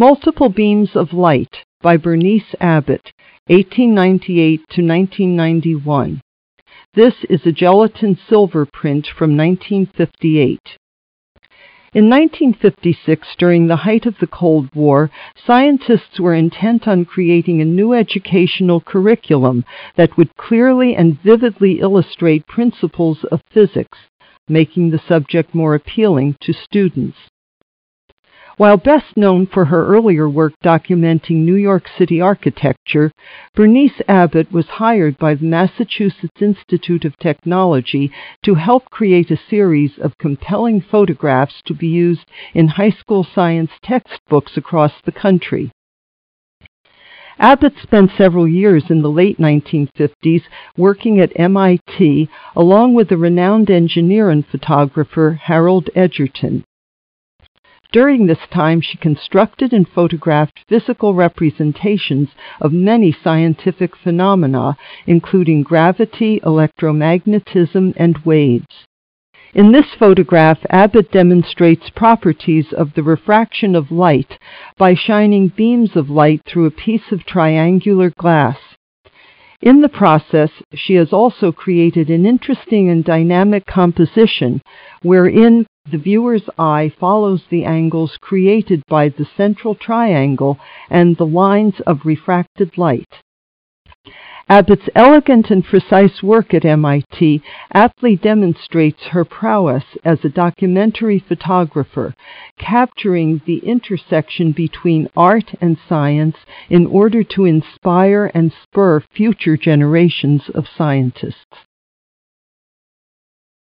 Multiple Beams of Light by Berenice Abbott, 1898 to 1991. This is a gelatin silver print from 1958. In 1956, during the height of the Cold War, scientists were intent on creating a new educational curriculum that would clearly and vividly illustrate principles of physics, making the subject more appealing to students. While best known for her earlier work documenting New York City architecture, Berenice Abbott was hired by the Massachusetts Institute of Technology to help create a series of compelling photographs to be used in high school science textbooks across the country. Abbott spent several years in the late 1950s working at MIT along with the renowned engineer and photographer Harold Edgerton. During this time, she constructed and photographed physical representations of many scientific phenomena, including gravity, electromagnetism, and waves. In this photograph, Abbott demonstrates properties of the refraction of light by shining beams of light through a piece of triangular glass. In the process, she has also created an interesting and dynamic composition wherein the viewer's eye follows the angles created by the central triangle and the lines of refracted light. Abbott's elegant and precise work at MIT aptly demonstrates her prowess as a documentary photographer, capturing the intersection between art and science in order to inspire and spur future generations of scientists.